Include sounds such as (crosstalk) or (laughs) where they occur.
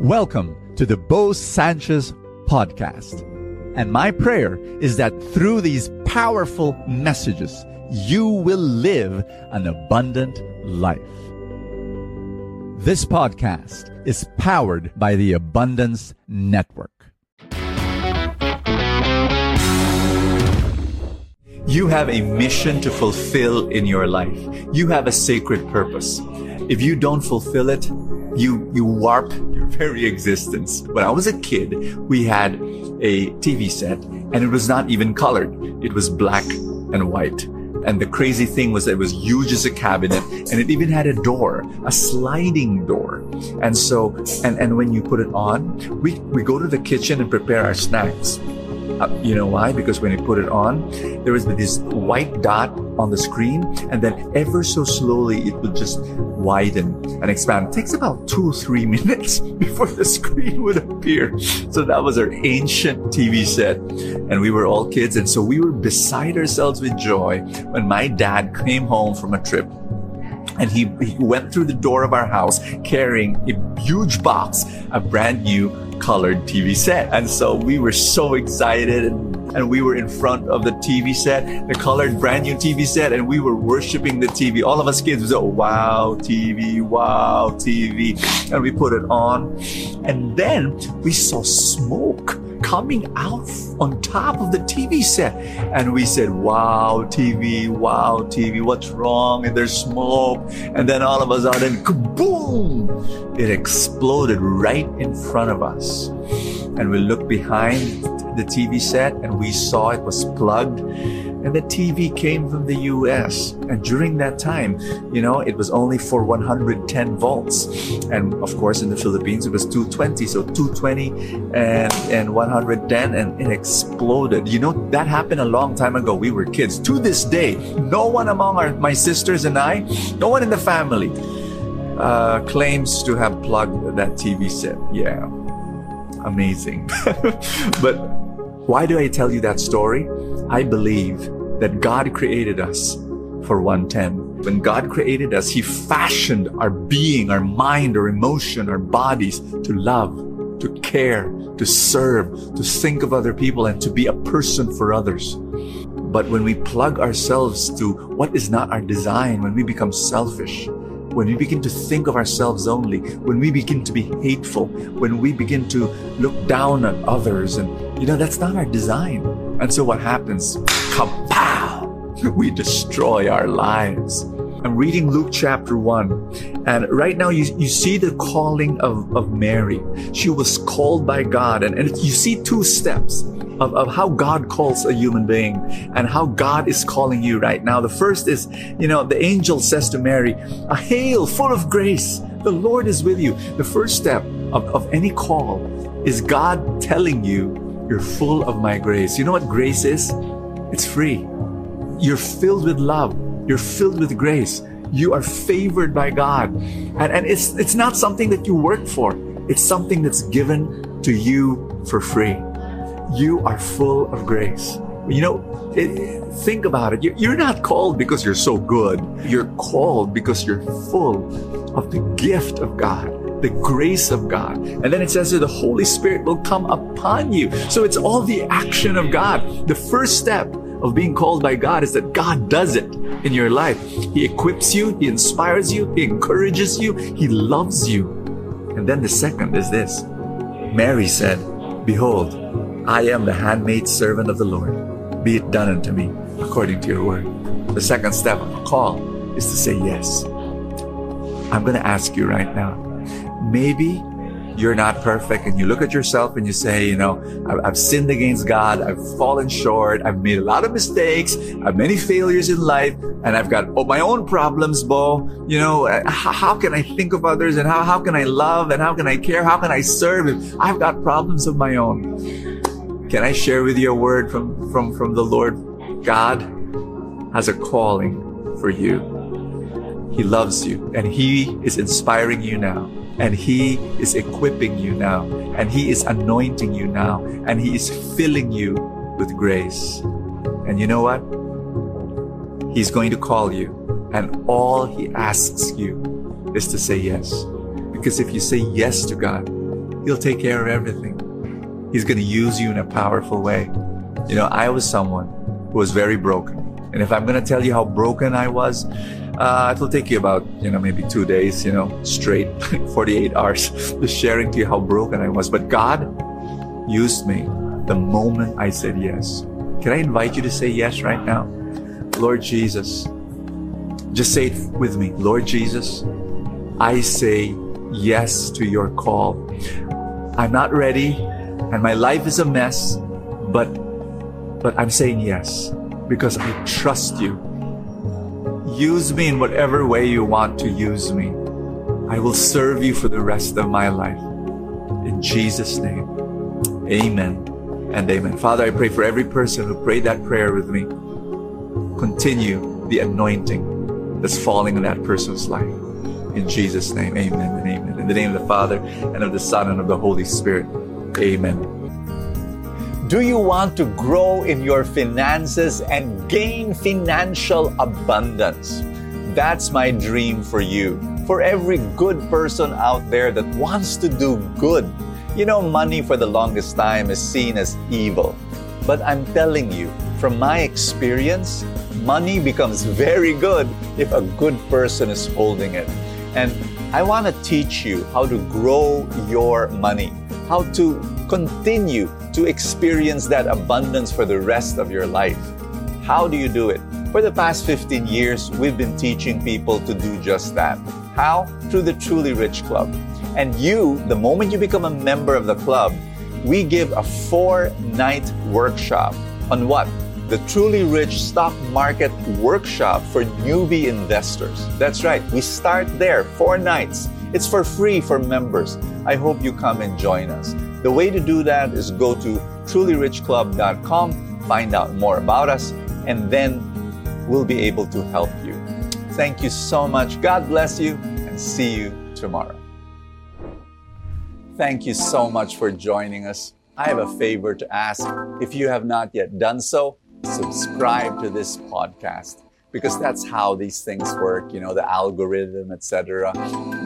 Welcome to the Bo Sanchez podcast. And my prayer is that through these powerful messages, you will live an abundant life. This podcast is powered by the Abundance Network. You have a mission to fulfill in your life. You have a sacred purpose. If you don't fulfill it, you, you warp your very existence. When I was a kid, we had a TV set and it was not even colored. It was black and white. And the crazy thing was it was huge as a cabinet and it even had a door, a sliding door. And so, and, and when you put it on, we, we go to the kitchen and prepare our snacks. Uh, you know why? Because when you put it on, there was this white dot on the screen, and then ever so slowly it would just widen and expand. It takes about two or three (laughs) minutes before the screen would appear. So that was our ancient TV set, and we were all kids, and so we were beside ourselves with joy when my dad came home from a trip and he, he went through the door of our house carrying a huge box of brand new colored TV set. And so we were so excited and, and we were in front of the TV set, the colored brand new TV set, and we were worshiping the TV. All of us kids was, oh, wow, TV, wow, TV. And we put it on. And then we saw smoke coming out on top of the TV set. And we said, wow, TV, wow, TV, what's wrong? And there's smoke. And then all of us a sudden, kaboom! It exploded right in front of us. And we looked behind the TV set and we saw it was plugged and the TV came from the US. And during that time, you know, it was only for 110 volts. And of course, in the Philippines, it was 220. So 220 and, and 110 and it exploded. You know, that happened a long time ago. We were kids. To this day, no one among our, my sisters and I, no one in the family, uh, claims to have plugged that TV set. Yeah. Amazing. (laughs) but why do I tell you that story? I believe that God created us for 110. When God created us, He fashioned our being, our mind, our emotion, our bodies to love, to care, to serve, to think of other people, and to be a person for others. But when we plug ourselves to what is not our design, when we become selfish, when we begin to think of ourselves only, when we begin to be hateful, when we begin to look down on others, and you know, that's not our design. And so what happens? Kapow! (laughs) We destroy our lives. I'm reading Luke chapter 1, and right now you, you see the calling of, of Mary. She was called by God, and, and you see two steps of, of how God calls a human being and how God is calling you right now. The first is, you know, the angel says to Mary, A hail, full of grace, the Lord is with you. The first step of, of any call is God telling you, You're full of my grace. You know what grace is? It's free. You're filled with love. You're filled with grace. You are favored by God. And, and it's, it's not something that you work for. It's something that's given to you for free. You are full of grace. You know, it, think about it. You're not called because you're so good. You're called because you're full of the gift of God the grace of God. And then it says that the Holy Spirit will come upon you. So it's all the action of God. The first step of being called by God is that God does it in your life. He equips you, He inspires you, He encourages you, He loves you. And then the second is this Mary said, Behold, I am the handmaid servant of the Lord. Be it done unto me according to your word. The second step of the call is to say yes. I'm going to ask you right now maybe you're not perfect and you look at yourself and you say, you know, I've sinned against God. I've fallen short. I've made a lot of mistakes. I've many failures in life and I've got oh, my own problems, Bo. You know, uh, how can I think of others and how, how can I love and how can I care? How can I serve I've got problems of my own? Can I share with you a word from, from, from the Lord? God has a calling for you. He loves you and He is inspiring you now. And He is equipping you now. And He is anointing you now. And He is filling you with grace. And you know what? He's going to call you. And all He asks you is to say yes. Because if you say yes to God, He'll take care of everything. He's going to use you in a powerful way. You know, I was someone who was very broken. And if I'm going to tell you how broken I was, uh, it will take you about, you know, maybe two days, you know, straight, (laughs) 48 hours, (laughs) just sharing to you how broken I was. But God used me the moment I said yes. Can I invite you to say yes right now? Lord Jesus, just say it with me. Lord Jesus, I say yes to your call. I'm not ready and my life is a mess, but but I'm saying yes because I trust you. Use me in whatever way you want to use me. I will serve you for the rest of my life. In Jesus' name, amen and amen. Father, I pray for every person who prayed that prayer with me. Continue the anointing that's falling on that person's life. In Jesus' name, amen and amen. In the name of the Father, and of the Son, and of the Holy Spirit. Amen. Do you want to grow in your finances and gain financial abundance? That's my dream for you. For every good person out there that wants to do good. You know, money for the longest time is seen as evil. But I'm telling you, from my experience, money becomes very good if a good person is holding it. And I want to teach you how to grow your money, how to continue to experience that abundance for the rest of your life. How do you do it? For the past 15 years, we've been teaching people to do just that. How? Through the Truly Rich Club. And you, the moment you become a member of the club, we give a four night workshop on what? The Truly Rich Stock Market Workshop for newbie investors. That's right, we start there, four nights. It's for free for members. I hope you come and join us. The way to do that is go to trulyrichclub.com, find out more about us, and then we'll be able to help you. Thank you so much. God bless you, and see you tomorrow. Thank you so much for joining us. I have a favor to ask. If you have not yet done so, subscribe to this podcast because that's how these things work you know the algorithm etc